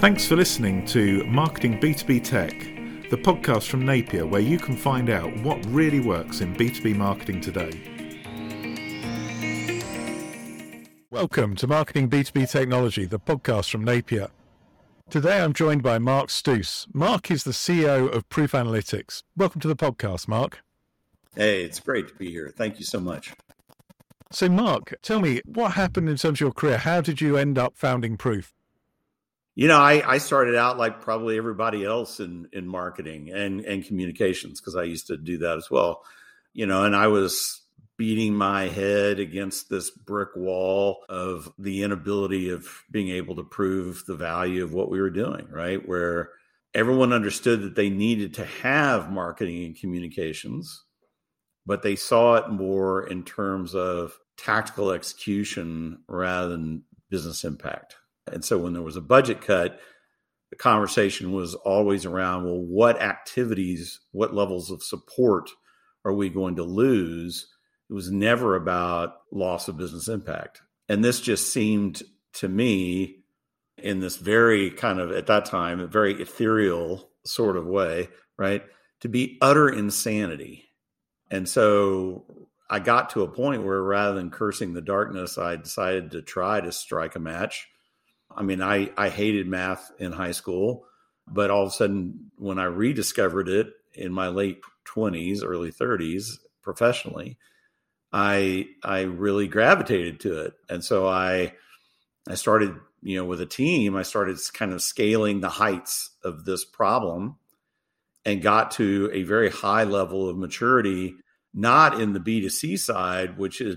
Thanks for listening to Marketing B2B Tech, the podcast from Napier where you can find out what really works in B2B marketing today. Welcome to Marketing B2B Technology, the podcast from Napier. Today I'm joined by Mark Stouse. Mark is the CEO of Proof Analytics. Welcome to the podcast, Mark. Hey, it's great to be here. Thank you so much. So, Mark, tell me what happened in terms of your career? How did you end up founding Proof? You know, I, I started out like probably everybody else in, in marketing and, and communications because I used to do that as well. You know, and I was beating my head against this brick wall of the inability of being able to prove the value of what we were doing, right? Where everyone understood that they needed to have marketing and communications, but they saw it more in terms of tactical execution rather than business impact. And so when there was a budget cut, the conversation was always around well, what activities, what levels of support are we going to lose? It was never about loss of business impact. And this just seemed to me in this very kind of, at that time, a very ethereal sort of way, right? To be utter insanity. And so I got to a point where rather than cursing the darkness, I decided to try to strike a match I mean, I, I hated math in high school, but all of a sudden, when I rediscovered it in my late 20s, early 30s, professionally, I I really gravitated to it. And so I I started, you know, with a team, I started kind of scaling the heights of this problem and got to a very high level of maturity, not in the B2C side, which is,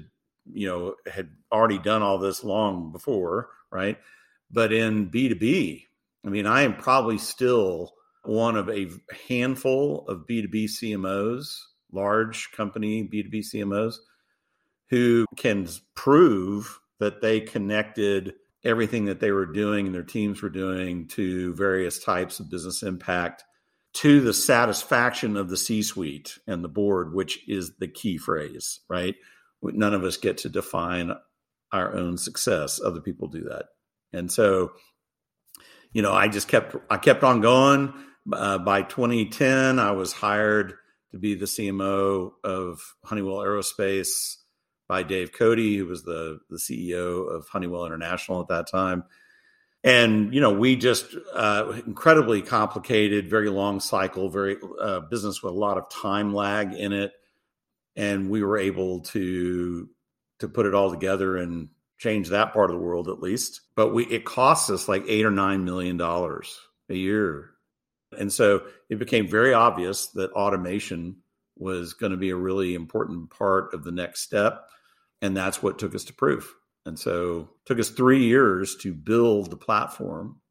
you know, had already done all this long before, right? But in B2B, I mean, I am probably still one of a handful of B2B CMOs, large company B2B CMOs, who can prove that they connected everything that they were doing and their teams were doing to various types of business impact to the satisfaction of the C suite and the board, which is the key phrase, right? None of us get to define our own success, other people do that. And so, you know, I just kept I kept on going. Uh, by 2010, I was hired to be the CMO of Honeywell Aerospace by Dave Cote, who was the the CEO of Honeywell International at that time. And you know, we just uh, incredibly complicated, very long cycle, very uh, business with a lot of time lag in it, and we were able to to put it all together in change that part of the world at least. But we it costs us like eight or nine million dollars a year. And so it became very obvious that automation was going to be a really important part of the next step. And that's what took us to proof. And so took us three years to build the platform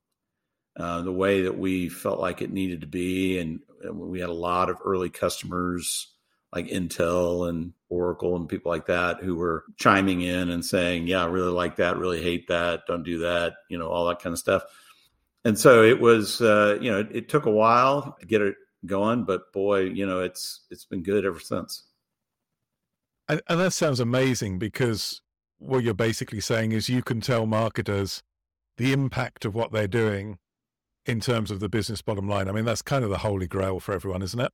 uh, the way that we felt like it needed to be. And, and we had a lot of early customers like Intel and Oracle and people like that who were chiming in and saying, "Yeah, I really like that, really hate that, don't do that," you know, all that kind of stuff. And so it was, uh, you know, it, it took a while to get it going, but boy, you know, it's it's been good ever since. And, and that sounds amazing because what you're basically saying is you can tell marketers the impact of what they're doing in terms of the business bottom line. I mean, that's kind of the holy grail for everyone, isn't it?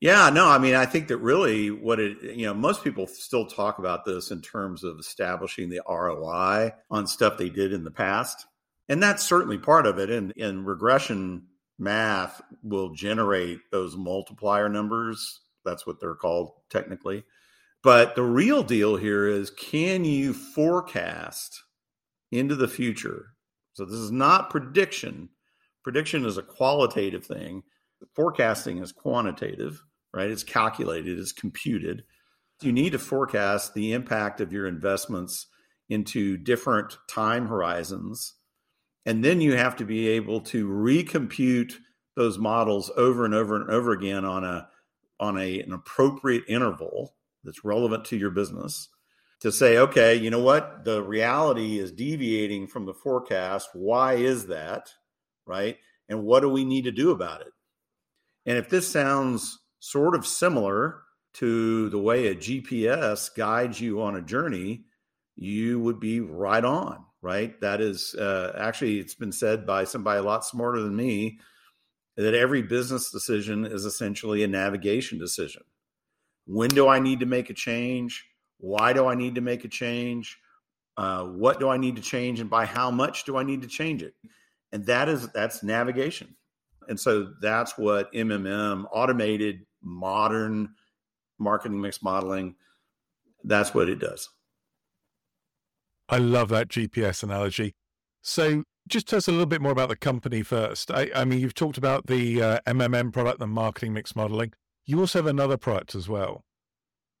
Yeah, no, I mean, I think that really what it, you know, most people still talk about this in terms of establishing the ROI on stuff they did in the past. And that's certainly part of it. And, and regression math will generate those multiplier numbers. That's what they're called technically. But the real deal here is can you forecast into the future? So this is not prediction. Prediction is a qualitative thing. Forecasting is quantitative right? It's calculated, it's computed. You need to forecast the impact of your investments into different time horizons. And then you have to be able to recompute those models over and over and over again on a on a, an appropriate interval that's relevant to your business to say, okay, you know what? The reality is deviating from the forecast. Why is that? Right? And what do we need to do about it? And if this sounds sort of similar to the way a GPS guides you on a journey, you would be right on. right? That is uh, actually, it's been said by somebody a lot smarter than me that every business decision is essentially a navigation decision. When do I need to make a change? Why do I need to make a change? Uh, what do I need to change, and by how much do I need to change it? And that is that's navigation. And so that's what MMM, automated, modern marketing mix modeling, that's what it does. I love that GPS analogy. So, just tell us a little bit more about the company first. I, I mean, you've talked about the uh, MMM product, the marketing mix modeling. You also have another product as well.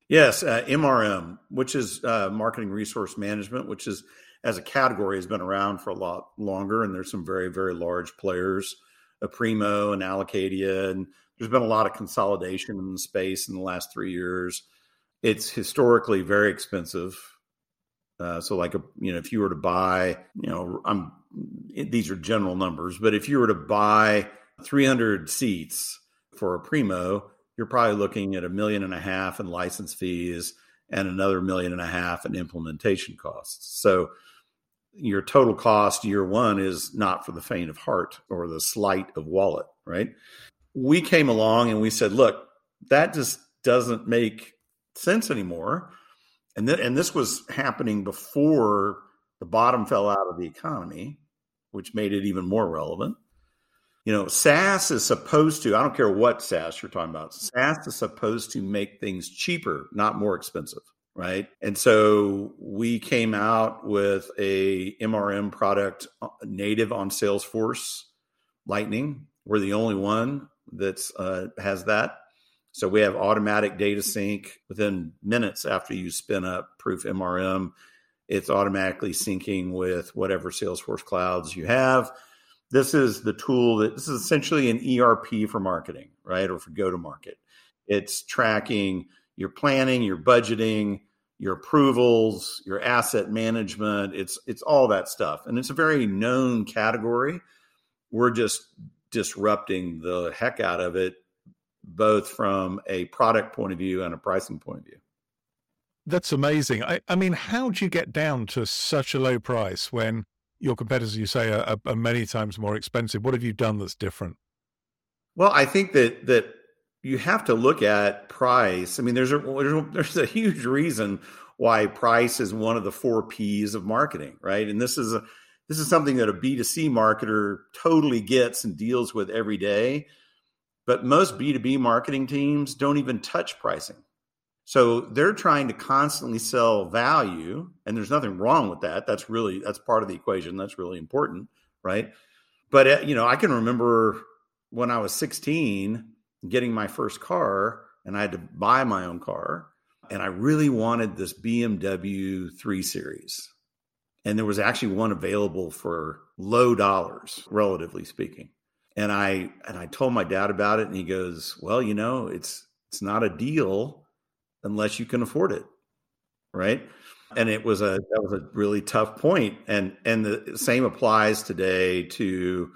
Yes, uh, MRM, which is uh, marketing resource management, which is as a category has been around for a lot longer, and there's some very very large players, Aprimo and Allocadia, and there's been a lot of consolidation in the space in the last three years. It's historically very expensive uh, so, like a you know, if you were to buy, you know, I'm these are general numbers, but if you were to buy 300 seats for Aprimo, you're probably looking at a million and a half in license fees and another million and a half in implementation costs. So, your total cost year one is not for the faint of heart or the slight of wallet, right? We came along and we said, look, that just doesn't make sense anymore and th- and this was happening before the bottom fell out of the economy, which made it even more relevant. You know, SaaS is supposed to, I don't care what SaaS you're talking about, SaaS is supposed to make things cheaper, not more expensive, right? And so we came out with a MRM product uh, native on Salesforce Lightning. We're the only one that uh, has that. So we have automatic data sync within minutes after you spin up Proof MRM. It's automatically syncing with whatever Salesforce clouds you have. This is the tool that this is essentially an ERP for marketing, right? Or for go to market. It's tracking your planning, your budgeting, your approvals, your asset management. It's it's all that stuff. And it's a very known category. We're just disrupting the heck out of it both from a product point of view and a pricing point of view. That's amazing. I, I mean, how do you get down to such a low price when your competitors, you say, are, are many times more expensive? What have you done that's different? Well, I think that that you have to look at price. I mean, there's a there's a huge reason why price is one of the four P's of marketing, right? And this is a this is something that a B2C marketer totally gets and deals with every day. But most B2B marketing teams don't even touch pricing. So they're trying to constantly sell value, and there's nothing wrong with that. That's really that's part of the equation. That's really important, right? But uh, you know, I can remember when I was 16 getting my first car and I had to buy my own car and I really wanted this BMW 3 Series. And there was actually one available for low dollars, relatively speaking. And I and I told my dad about it, and he goes, "Well, you know, it's it's not a deal unless you can afford it, right?" And it was a that was a really tough point, and and the same applies today to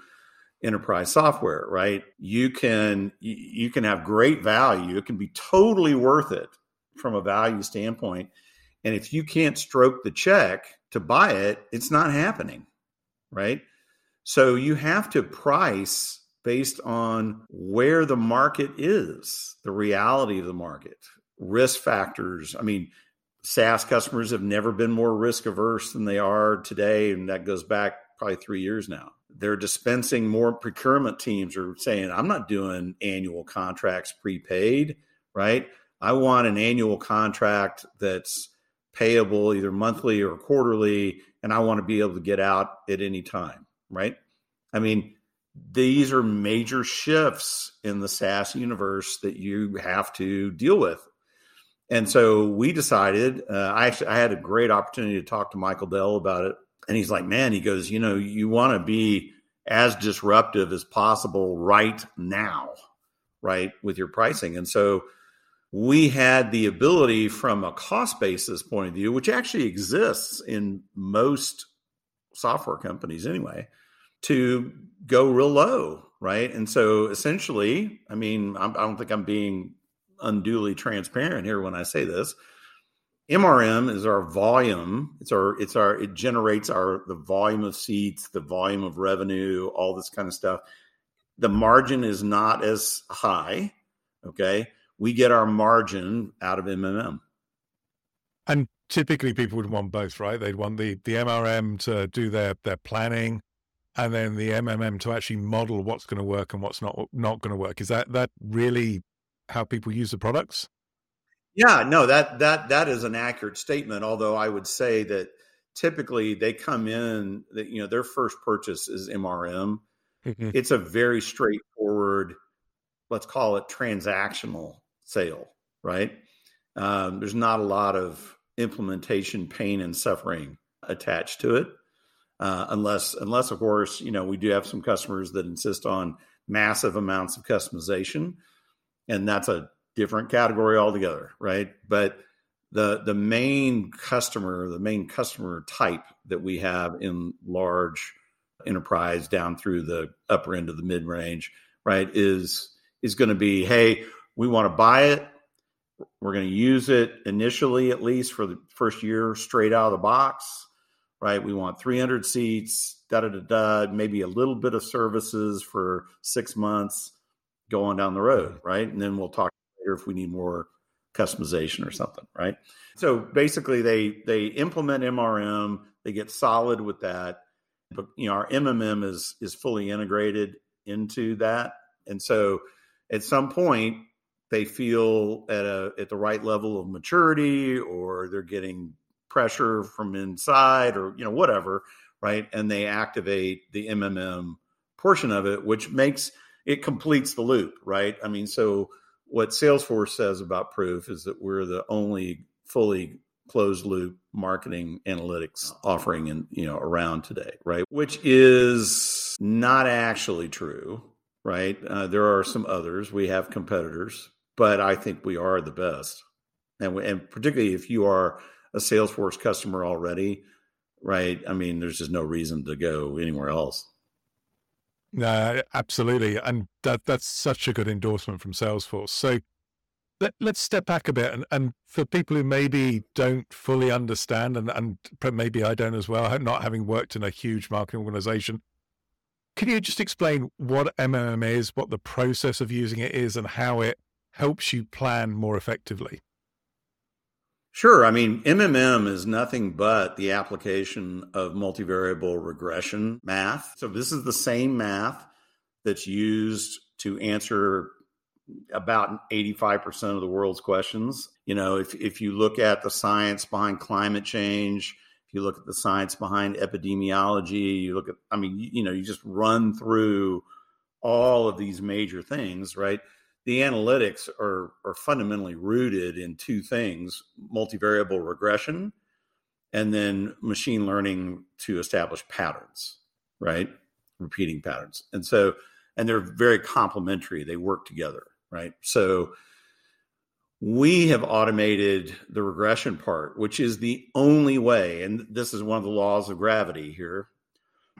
enterprise software, right? You can you can have great value; it can be totally worth it from a value standpoint, and if you can't stroke the check to buy it, it's not happening, right? So you have to price based on where the market is, the reality of the market, risk factors. I mean, SaaS customers have never been more risk averse than they are today. And that goes back probably three years now. They're dispensing more procurement teams are saying, I'm not doing annual contracts prepaid, right? I want an annual contract that's payable either monthly or quarterly, and I want to be able to get out at any time right? I mean, these are major shifts in the SaaS universe that you have to deal with. And so we decided, uh, I actually, I had a great opportunity to talk to Michael Dell about it. And he's like, man, he goes, you know, you want to be as disruptive as possible right now, right, with your pricing. And so we had the ability from a cost basis point of view, which actually exists in most software companies anyway, to go real low, right? And so essentially, I mean, I do not think I'm being unduly transparent here when I say this. MRM is our volume. It's our it's our it generates our the volume of seats, the volume of revenue, all this kind of stuff. The margin is not as high. Okay, we get our margin out of MMM. And typically, people would want both, right? They'd want the the MRM to do their their planning, and then the MMM to actually model what's going to work and what's not not going to work. Is that that really how people use the products? Yeah, no, that that that is an accurate statement. Although I would say that typically they come in that you know their first purchase is MRM. Mm-hmm. It's a very straightforward, let's call it transactional sale, right? Um, there's not a lot of implementation pain and suffering attached to it, uh, unless unless of course you know we do have some customers that insist on massive amounts of customization, and that's a different category altogether, right? But the the main customer, the main customer type that we have in large enterprise down through the upper end of the mid range, right, is is going to be, hey, we want to buy it. We're going to use it initially, at least for the first year, straight out of the box, right? We want 300 seats, da da da da, maybe a little bit of services for six months going down the road, mm-hmm. right? And then we'll talk later if we need more customization or something, right? So basically, they they implement MRM, they get solid with that, but you know our MMM is is fully integrated into that, and so at some point they feel at a at the right level of maturity, or they're getting pressure from inside, or you know whatever, right? And they activate the MMM portion of it, which makes it completes the loop, right? I mean, so what Salesforce says about Proof is that we're the only fully closed loop marketing analytics offering in you know around today right which is not actually true right uh, there are some others we have competitors but i think we are the best. And, we, and particularly if you are a salesforce customer already right? I mean there's just no reason to go anywhere else. No, absolutely, and that that's such a good endorsement from Salesforce. So let, us step back a bit, and, and for people who maybe don't fully understand, and, and maybe I don't as well, not having worked in a huge marketing organization, can you just explain what MMM is, what the process of using it is, and how it helps you plan more effectively? Sure. I mean, MMM is nothing but the application of multivariable regression math. So, this is the same math that's used to answer about 85% of the world's questions. You know, if, if you look at the science behind climate change, if you look at the science behind epidemiology, you look at, I mean, you, you know, you just run through all of these major things, right? The analytics are are fundamentally rooted in two things multivariable regression and then machine learning to establish patterns right? Repeating patterns. And so and they're very complementary. They work together right? So we have automated the regression part which is the only way and this is one of the laws of gravity here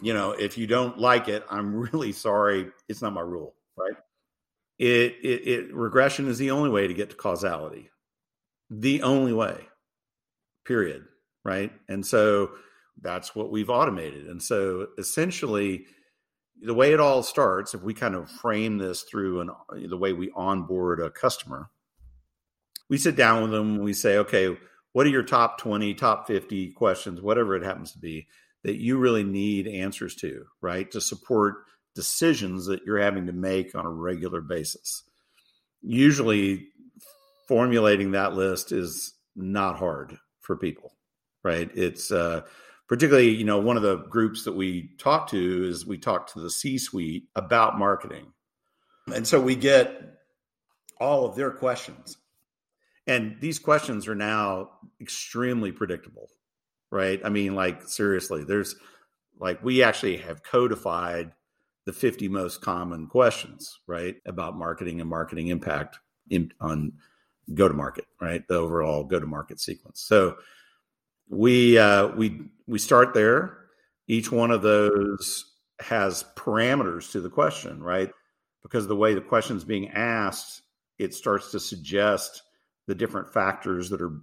you know if you don't like it i'm really sorry it's not my rule right it, it, it regression is the only way to get to causality. The only way. Period. Right? And so that's what we've automated. And so essentially the way it all starts if we kind of frame this through an the way we onboard a customer we sit down with them and we say okay what are your top 20 top 50 questions whatever it happens to be that you really need answers to right to support decisions that you're having to make on a regular basis. Usually, formulating that list is not hard for people, right? It's uh, particularly, you know, one of the groups that we talk to is we talk to the C suite about marketing. And so we get all of their questions. And these questions are now extremely predictable, right? I mean, like, seriously, there's like, we actually have codified the 50 most common questions, right, about marketing and marketing impact in, on go to market, right, the overall go to market sequence. So we uh, we we start there. Each one of those has parameters to the question, right? Because the way the question is being asked, it starts to suggest the different factors that are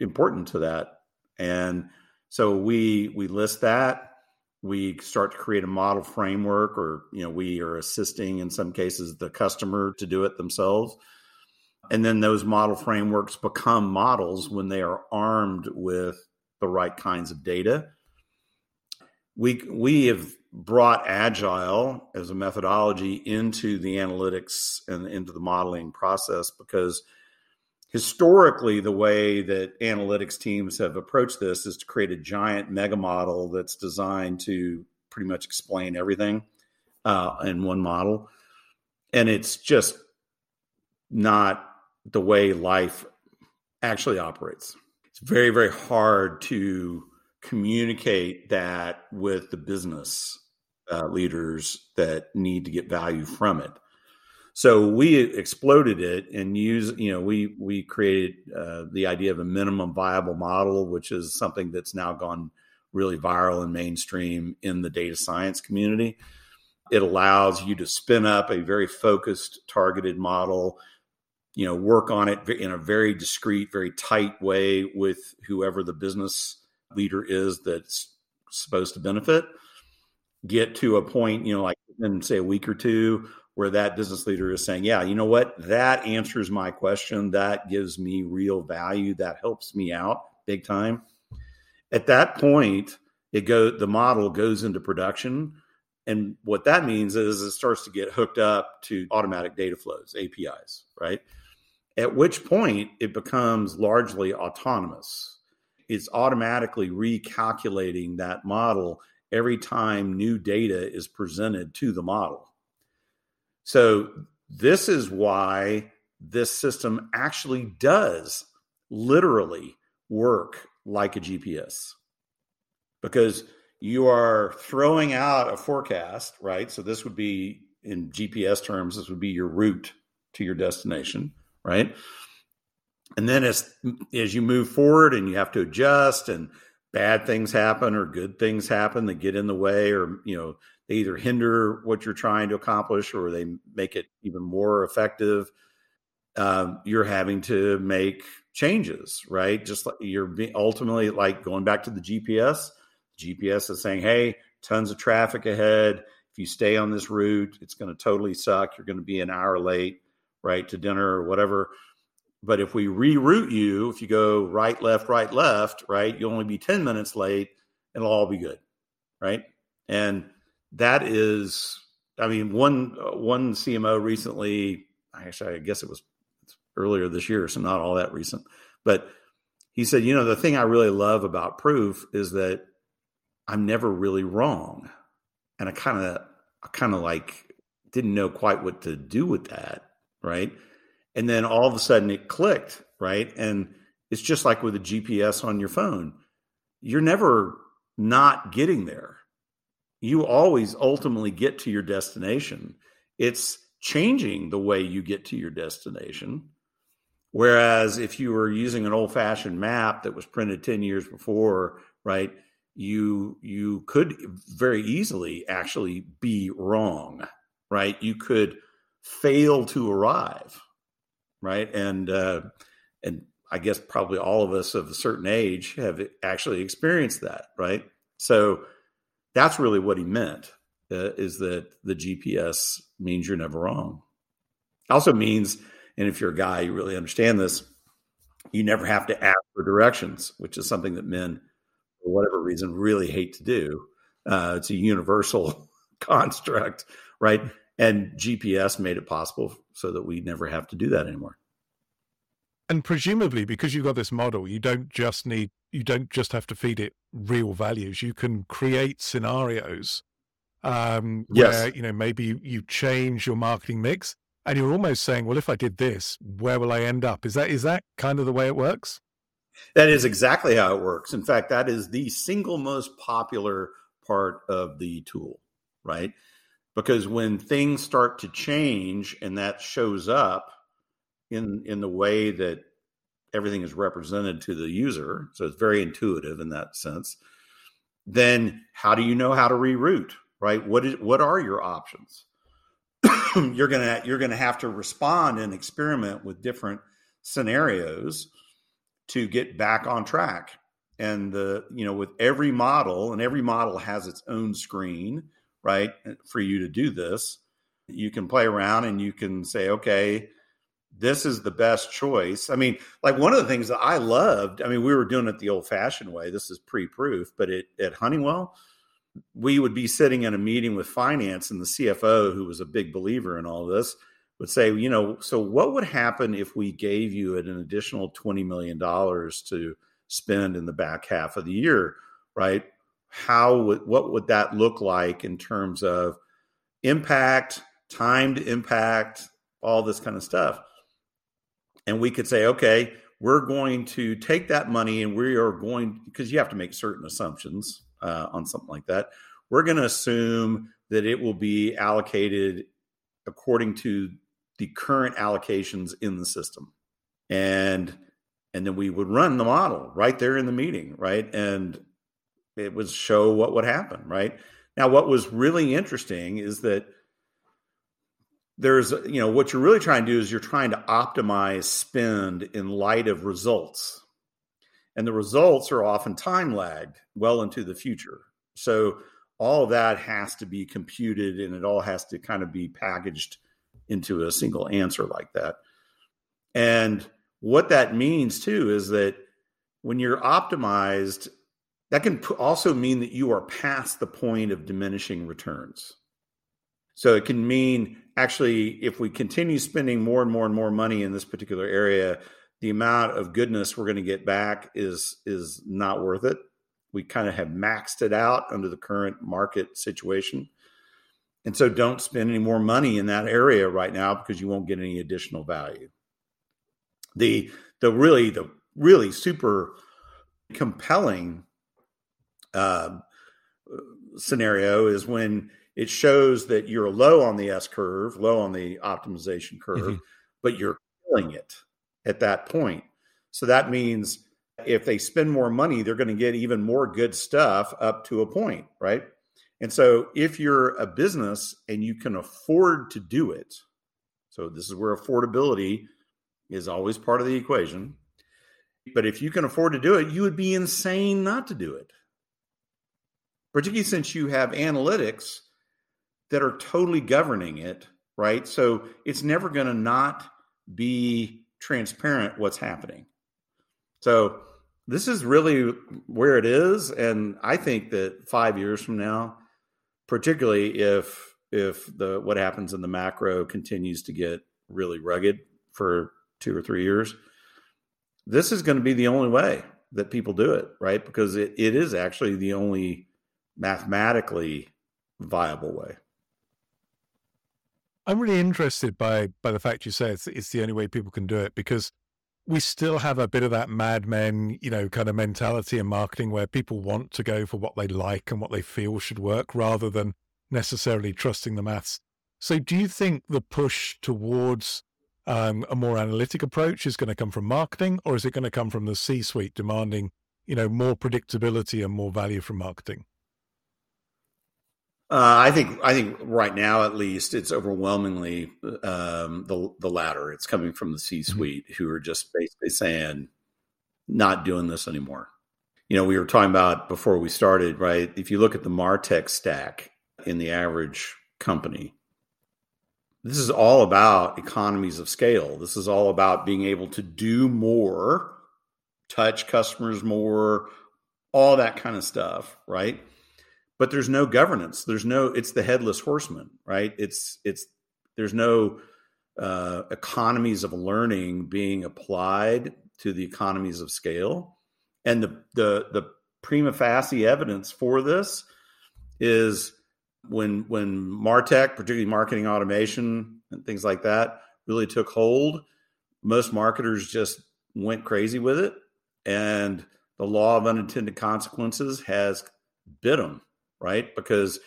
important to that. And so we we list that. We start to create a model framework, or you know, we are assisting in some cases the customer to do it themselves. And then those model frameworks become models when they are armed with the right kinds of data. We we have brought agile as a methodology into the analytics and into the modeling process because historically the way that analytics teams have approached this is to create a giant mega model that's designed to pretty much explain everything uh, in one model and it's just not the way life actually operates it's very very hard to communicate that with the business uh, leaders that need to get value from it. So we exploded it and use, you know, we we created uh, the idea of a minimum viable model, which is something that's now gone really viral and mainstream in the data science community. It allows you to spin up a very focused, targeted model, you know, work on it in a very discreet, very tight way with whoever the business leader is that's supposed to benefit get to a point, you know, like in say a week or two, where that business leader is saying, Yeah, you know what? That answers my question. That gives me real value. That helps me out big time. At that point, it go the model goes into production. And what that means is it starts to get hooked up to automatic data flows, APIs, right? At which point it becomes largely autonomous. It's automatically recalculating that model every time new data is presented to the model. So, this is why this system actually does literally work like a GPS because you are throwing out a forecast, right? So, this would be in GPS terms, this would be your route to your destination, right? And then as as you move forward and you have to adjust and bad things happen or good things happen that get in the way or you know they either hinder what you're trying to accomplish or they make it even more effective um, you're having to make changes right just like you're being ultimately like going back to the gps gps is saying hey tons of traffic ahead if you stay on this route it's going to totally suck you're going to be an hour late right to dinner or whatever but if we reroute you, if you go right, left, right, left, right, you'll only be 10 minutes late and it'll all be good. Right. And that is, I mean, one, one CMO recently, actually, I guess it was earlier this year, so not all that recent, but he said, you know, the thing I really love about proof is that I'm never really wrong. And I kind of, I kind of like didn't know quite what to do with that. Right and then all of a sudden it clicked right and it's just like with a gps on your phone you're never not getting there you always ultimately get to your destination it's changing the way you get to your destination whereas if you were using an old fashioned map that was printed 10 years before right you you could very easily actually be wrong right you could fail to arrive right? And uh, and I guess probably all of us of a certain age have actually experienced that, right? So that's really what he meant uh, is that the GPS means you're never wrong. Also means, and if you're a guy, you really understand this, you never have to ask for directions, which is something that men, for whatever reason, really hate to do. Uh, it's a universal construct, right? And GPS made it possible so that we never have to do that anymore. And presumably, because you've got this model, you don't just need, you don't just have to feed it real values. You can create scenarios um, yes. where, you know, maybe you change your marketing mix and you're almost saying, well, if I did this, where will I end up? Is that, is that kind of the way it works? That is exactly how it works. In fact, that is the single most popular part of the tool, right? because when things start to change and that shows up in in the way that everything is represented to the user so it's very intuitive in that sense then how do you know how to reroute right what is what are your options you're gonna you're gonna have to respond and experiment with different scenarios to get back on track. And the, you know, with every model, and every model has its own screen, right, for you to do this. You can play around and you can say, okay, this is the best choice. I mean, like one of the things that I loved, I mean, we were doing it the old fashioned way. This is pre proof, but it, at Honeywell, we would be sitting in a meeting with finance and the CFO, who was a big believer in all this, would say, you know, so what would happen if we gave you an additional $20 million to spend in the back half of the year, right? How would, what would that look like in terms of impact, timed impact, all this kind of stuff? And we could say, okay, we're going to take that money and we are going, because you have to make certain assumptions uh, on something like that. We're going to assume that it will be allocated according to the current allocations in the system. And and then we would run the model right there in the meeting right? And it would show what would happen right? Now what was really interesting is that there's you know what you're really trying to do is you're trying to optimize spend in light of results and the results are often time lagged well into the future so all of that has to be computed and it all has to kind of be packaged into a single answer like that. And what that means too is that when you're optimized, that can also mean that you are past the point of diminishing returns. So it can mean actually, if we continue spending more and more and more money in this particular area, the amount of goodness we're going to get back is is not worth it. We kind of have maxed it out under the current market situation. And so don't spend any more money in that area right now because you won't get any additional value. The the really the really super compelling uh, scenario is when it shows that you're low on the S curve, low on the optimization curve, mm-hmm. but you're killing it at that point. So that means if they spend more money, they're going to get even more good stuff up to a point, right? And so if you're a business and you can afford to do it, so this is where affordability is always part of the equation. But if you can afford to do it, you would be insane not to do it. Particularly since you have analytics that are totally governing it, right? So it's never going to not be transparent what's happening. So this is really where it is. And I think that five years from now, particularly if if the what happens in the macro continues to get really rugged for two or three years this is going to be the only way that people do it right because it, it is actually the only mathematically viable way i'm really interested by by the fact you say it's, it's the only way people can do it because we still have a bit of that Mad Men, you know, kind of mentality in marketing where people want to go for what they like and what they feel should work rather than necessarily trusting the maths. So, do you think the push towards um, a more analytic approach is going to come from marketing, or is it going to come from the C-suite demanding, you know, more predictability and more value from marketing? Uh, I think I think right now, at least, it's overwhelmingly um, the the latter. It's coming from the C suite mm-hmm. who are just basically saying, "Not doing this anymore." You know, we were talking about before we started, right? If you look at the Martech stack in the average company, this is all about economies of scale. This is all about being able to do more, touch customers more, all that kind of stuff, right? But there's no governance. There's no it's the headless horseman right? It's it's there's no uh, economies of learning being applied to the economies of scale. And the the the prima facie evidence for this is when when martech particularly marketing automation and things like that really took hold most marketers just went crazy with it. And the law of unintended consequences has bit them right? Because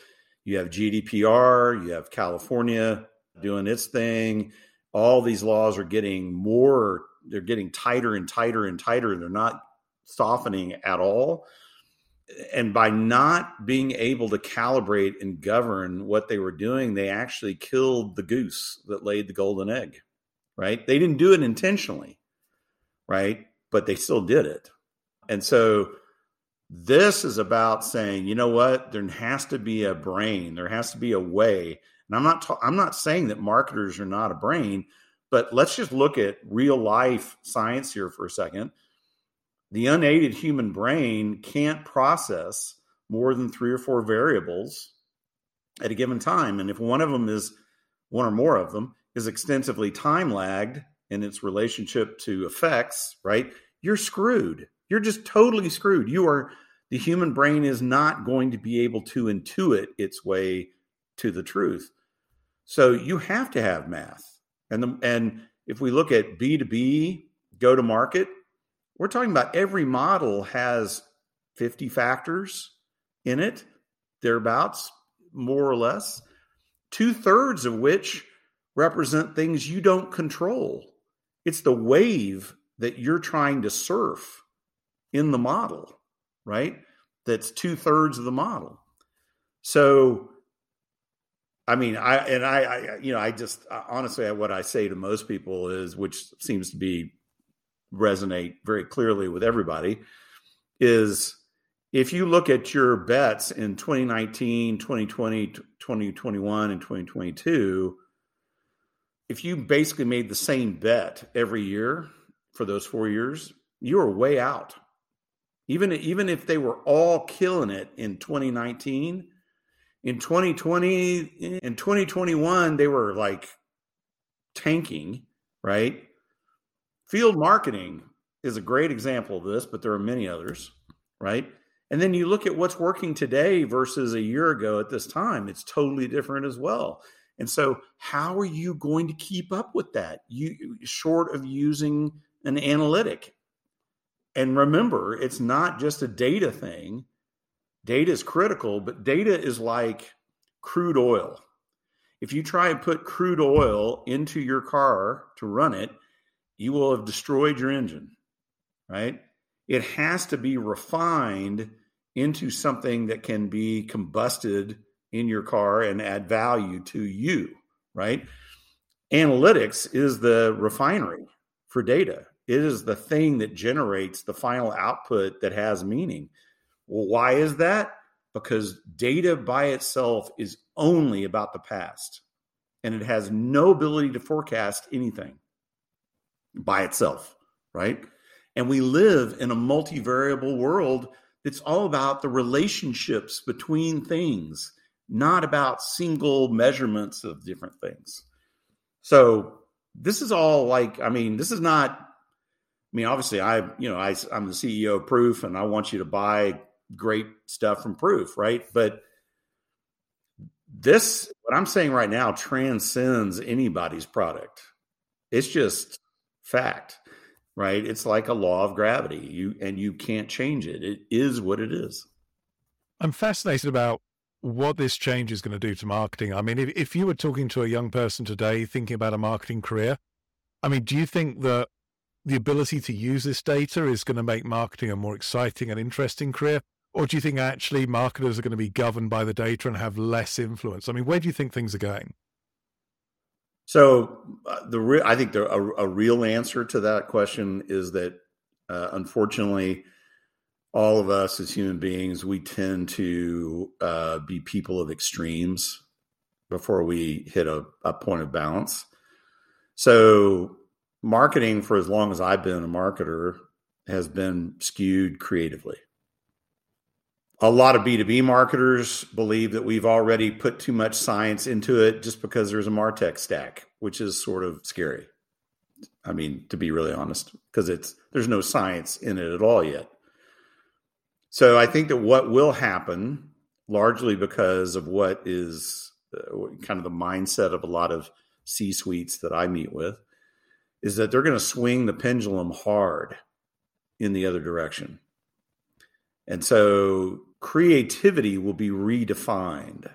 you have GDPR, you have California doing its thing. All these laws are getting more, they're getting tighter and tighter and tighter. They're not softening at all. And by not being able to calibrate and govern what they were doing, they actually killed the goose that laid the golden egg, right? They didn't do it intentionally, right? but they still did it. And so this is about saying, you know what, there has to be a brain, there has to be a way. And I'm not ta- I'm not saying that marketers are not a brain, but let's just look at real life science here for a second. The unaided human brain can't process more than three or four variables at a given time. And if one of them is one or more of them is extensively time lagged in its relationship to effects, right? You're screwed. You're just totally screwed. You are the human brain is not going to be able to intuit its way to the truth. So you have to have math. And the, and if we look at B2B go to market, we're talking about every model has 50 factors in it, thereabouts, more or less, two thirds of which represent things you don't control. It's the wave that you're trying to surf in the model, right? That's two thirds of the model. So, I mean, I and I, I, you know, I just honestly, what I say to most people is, which seems to be resonate very clearly with everybody, is if you look at your bets in 2019, 2020, 2021, and 2022, if you basically made the same bet every year for those four years, you are way out. Even, even if they were all killing it in 2019, in 2020, in 2021, they were like tanking, right? Field marketing is a great example of this, but there are many others, right? And then you look at what's working today versus a year ago at this time, it's totally different as well. And so, how are you going to keep up with that? You short of using an analytic. And remember, it's not just a data thing. Data is critical, but data is like crude oil. If you try and put crude oil into your car to run it, you will have destroyed your engine, right? It has to be refined into something that can be combusted in your car and add value to you, right? Analytics is the refinery for data. It is the thing that generates the final output that has meaning. Well, why is that? Because data by itself is only about the past and it has no ability to forecast anything by itself, right? And we live in a multivariable world that's all about the relationships between things, not about single measurements of different things. So this is all like, I mean, this is not, mean, obviously I, you know, I, I'm the CEO of Proof and I want you to buy great stuff from Proof, right? But this, what I'm saying right now, transcends anybody's product. It's just fact right? It's like a law of gravity. You and you can't change it. It is what it is. I'm fascinated about what this change is going to do to marketing. I mean, if, if you were talking to a young person today thinking about a marketing career, I mean, do you think that the ability to use this data is going to make marketing a more exciting and interesting career? Or do you think actually marketers are going to be governed by the data and have less influence? I mean, where do you think things are going? So uh, the re- I think the, a, a, real answer to that question is that uh, unfortunately, all of us as human beings we tend to uh, be people of extremes before we hit a, a point of balance. So marketing for as long as I've been a marketer has been skewed creatively a lot of B2B marketers believe that we've already put too much science into it just because there's a Martech stack, which is sort of scary. I mean, to be really honest, because it's there's no science in it at all yet. So I think that what will happen, largely because of what is uh, kind of the mindset of a lot of C suites that I meet with, is that they're going to swing the pendulum hard in the other direction. And so creativity will be redefined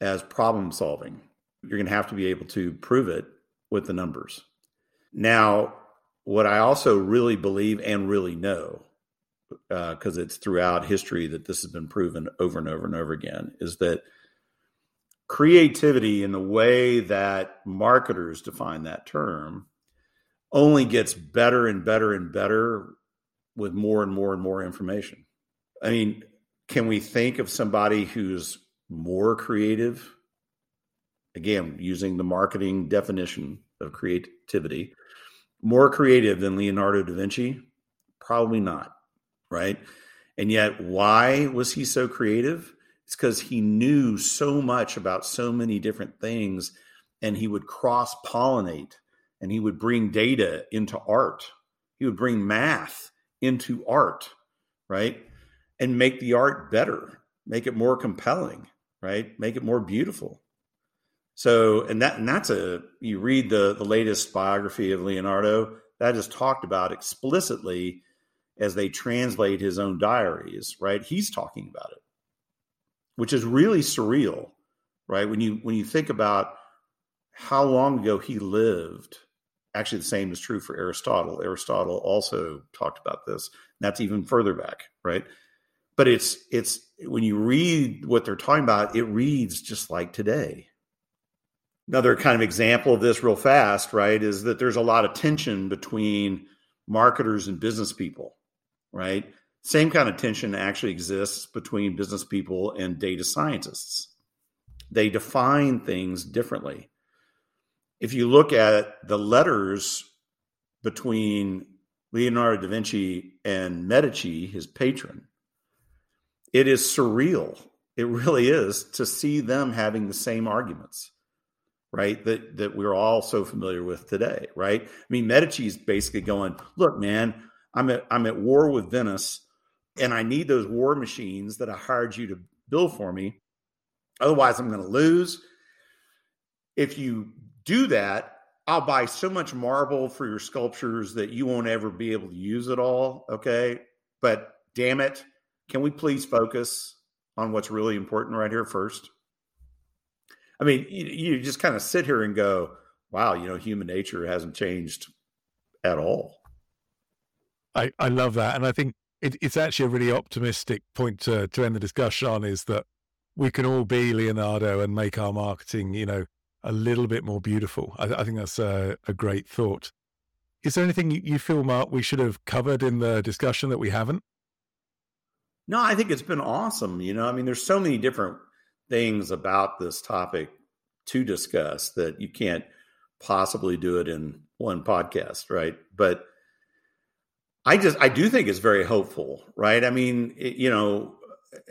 as problem solving. You're going to have to be able to prove it with the numbers. Now, what I also really believe and really know, because uh, it's throughout history that this has been proven over and over and over again, is that creativity in the way that marketers define that term only gets better and better and better with more and more and more information. I mean, can we think of somebody who's more creative? Again, using the marketing definition of creativity, more creative than Leonardo da Vinci? Probably not, right? And yet, why was he so creative? It's because he knew so much about so many different things and he would cross pollinate and he would bring data into art. He would bring math into art, right? And make the art better, make it more compelling, right? Make it more beautiful. So, and that and that's a you read the the latest biography of Leonardo that is talked about explicitly as they translate his own diaries, right? He's talking about it, which is really surreal, right? When you when you think about how long ago he lived. Actually, the same is true for Aristotle. Aristotle also talked about this. That's even further back, right? But it's it's when you read what they're talking about, it reads just like today. Another kind of example of this, real fast, right, is that there's a lot of tension between marketers and business people, right? Same kind of tension actually exists between business people and data scientists. They define things differently if you look at the letters between Leonardo da Vinci and Medici, his patron, it is surreal. It really is to see them having the same arguments, right? That that we're all so familiar with today, right? I mean, Medici's basically going, look, man, I'm at I'm at war with Venice, and I need those war machines that I hired you to build for me. Otherwise, I'm going to lose. If you do that, I'll buy so much marble for your sculptures that you won't ever be able to use it all. Okay. But damn it, can we please focus on what's really important right here first? I mean, you, you just kind of sit here and go, wow, you know, human nature hasn't changed at all. I, I love that. And I think it, it's actually a really optimistic point to, to end the discussion on is that we can all be Leonardo and make our marketing, you know, a little bit more beautiful. I, I think that's a, a, great thought. Is there anything you feel, Mark, we should have covered in the discussion that we haven't? No, I think it's been awesome. You know, I mean, there's so many different things about this topic to discuss that you can't possibly do it in one podcast, right? But I just, I do think it's very hopeful, right? I mean, it, you know,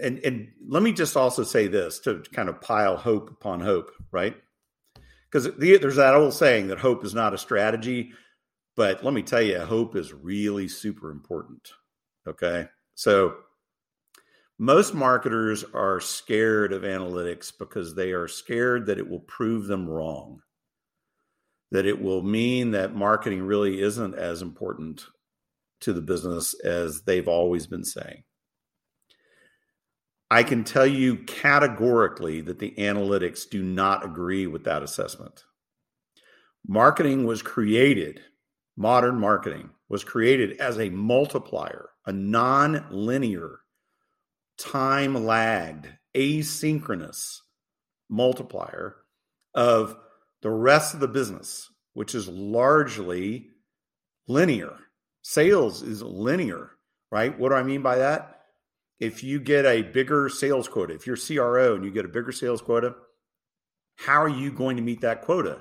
and and let me just also say this to kind of pile hope upon hope, right? Because the, there's that old saying that hope is not a strategy, but let me tell you, hope is really super important. Okay. So most marketers are scared of analytics because they are scared that it will prove them wrong, that it will mean that marketing really isn't as important to the business as they've always been saying. I can tell you categorically that the analytics do not agree with that assessment. Marketing was created, modern marketing was created as a multiplier, a non linear, time lagged, asynchronous multiplier of the rest of the business, which is largely linear. Sales is linear, right? What do I mean by that? If you get a bigger sales quota, if you're CRO and you get a bigger sales quota, how are you going to meet that quota?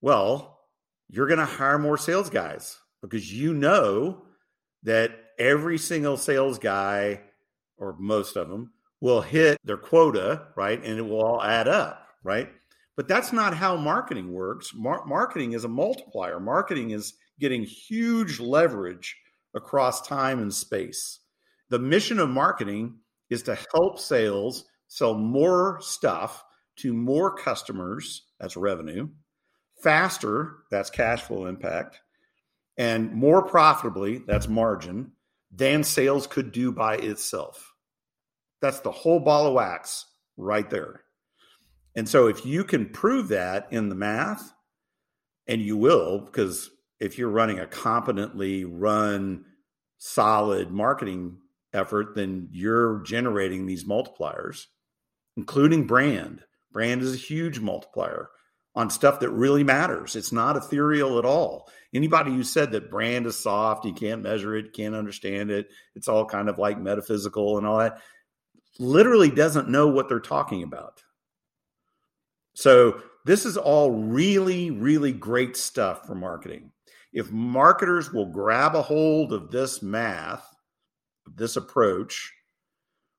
Well, you're going to hire more sales guys because you know that every single sales guy or most of them will hit their quota, right? And it will all add up, right? But that's not how marketing works. Mar- marketing is a multiplier. Marketing is getting huge leverage across time and space. The mission of marketing is to help sales sell more stuff to more customers, that's revenue, faster, that's cash flow impact, and more profitably, that's margin, than sales could do by itself. That's the whole ball of wax right there. And so if you can prove that in the math, and you will, because if you're running a competently run, solid marketing effort, then you're generating these multipliers, including brand. Brand is a huge multiplier. on stuff that really matters. It's not ethereal at all. Anybody who said that brand is soft, you can't measure it, can't understand it, it's all kind of like metaphysical and all that, literally doesn't know what they're talking about. So, this is all really, really great stuff for marketing. If marketers will grab a hold of this math, this approach,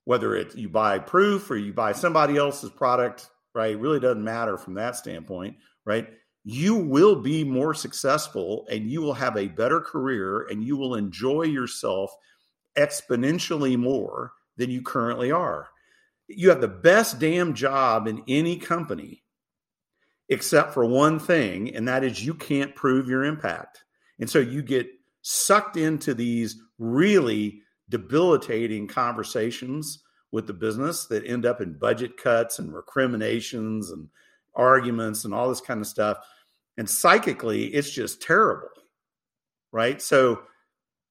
whether it's you buy proof or you buy somebody else's product, right? It really doesn't matter from that standpoint, right? You will be more successful and you will have a better career and you will enjoy yourself exponentially more than you currently are. You have the best damn job in any company except for one thing, and that is you can't prove your impact. And so you get sucked into these really debilitating conversations with the business that end up in budget cuts and recriminations and arguments and all this kind of stuff. And psychically, it's just terrible. Right. So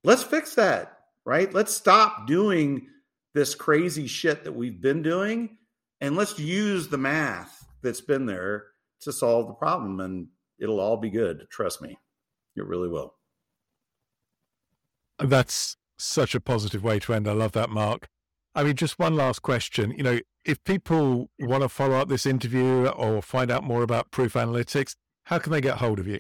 let's fix that. Right. Let's stop doing this crazy shit that we've been doing and let's use the math that's been there to solve the problem and it'll all be good. Trust me, it really will. That's such a positive way to end. I love that, Mark. I mean, just one last question. You know, if people want to follow up this interview or find out more about Proof Analytics, how can they get hold of you?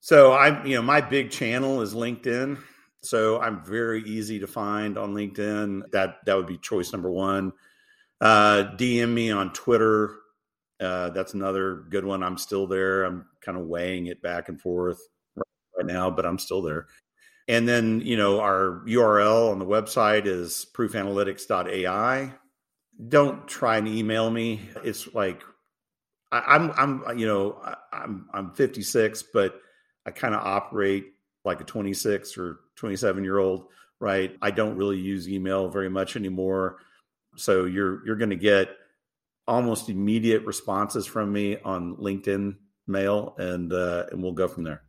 So I'm, you know, my big channel is LinkedIn. So I'm very easy to find on LinkedIn. That that would be choice number one. Uh, DM me on Twitter. Uh, that's another good one. I'm still there. I'm kind of weighing it back and forth right now, but I'm still there. And then, you know, our URL on the website is proofanalytics.ai. Don't try and email me. It's like I, am I'm, I'm, you know, I, I'm, I'm 56, but I kind of operate like a 26 or 27 year old, right? I don't really use email very much anymore. So you're, you're going to get almost immediate responses from me on LinkedIn mail and, uh, and we'll go from there.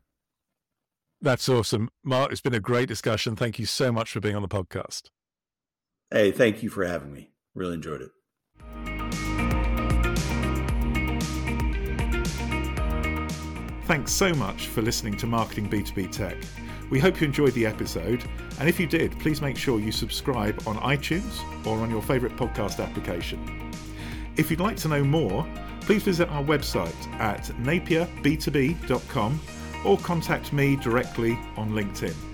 That's awesome. Mark, it's been a great discussion. Thank you so much for being on the podcast. Hey, thank you for having me. Really enjoyed it. Thanks so much for listening to Marketing B2B Tech. We hope you enjoyed the episode, and if you did, please make sure you subscribe on iTunes or on your favourite podcast application. If you'd like to know more, please visit our website at napierb2b.com or contact me directly on LinkedIn.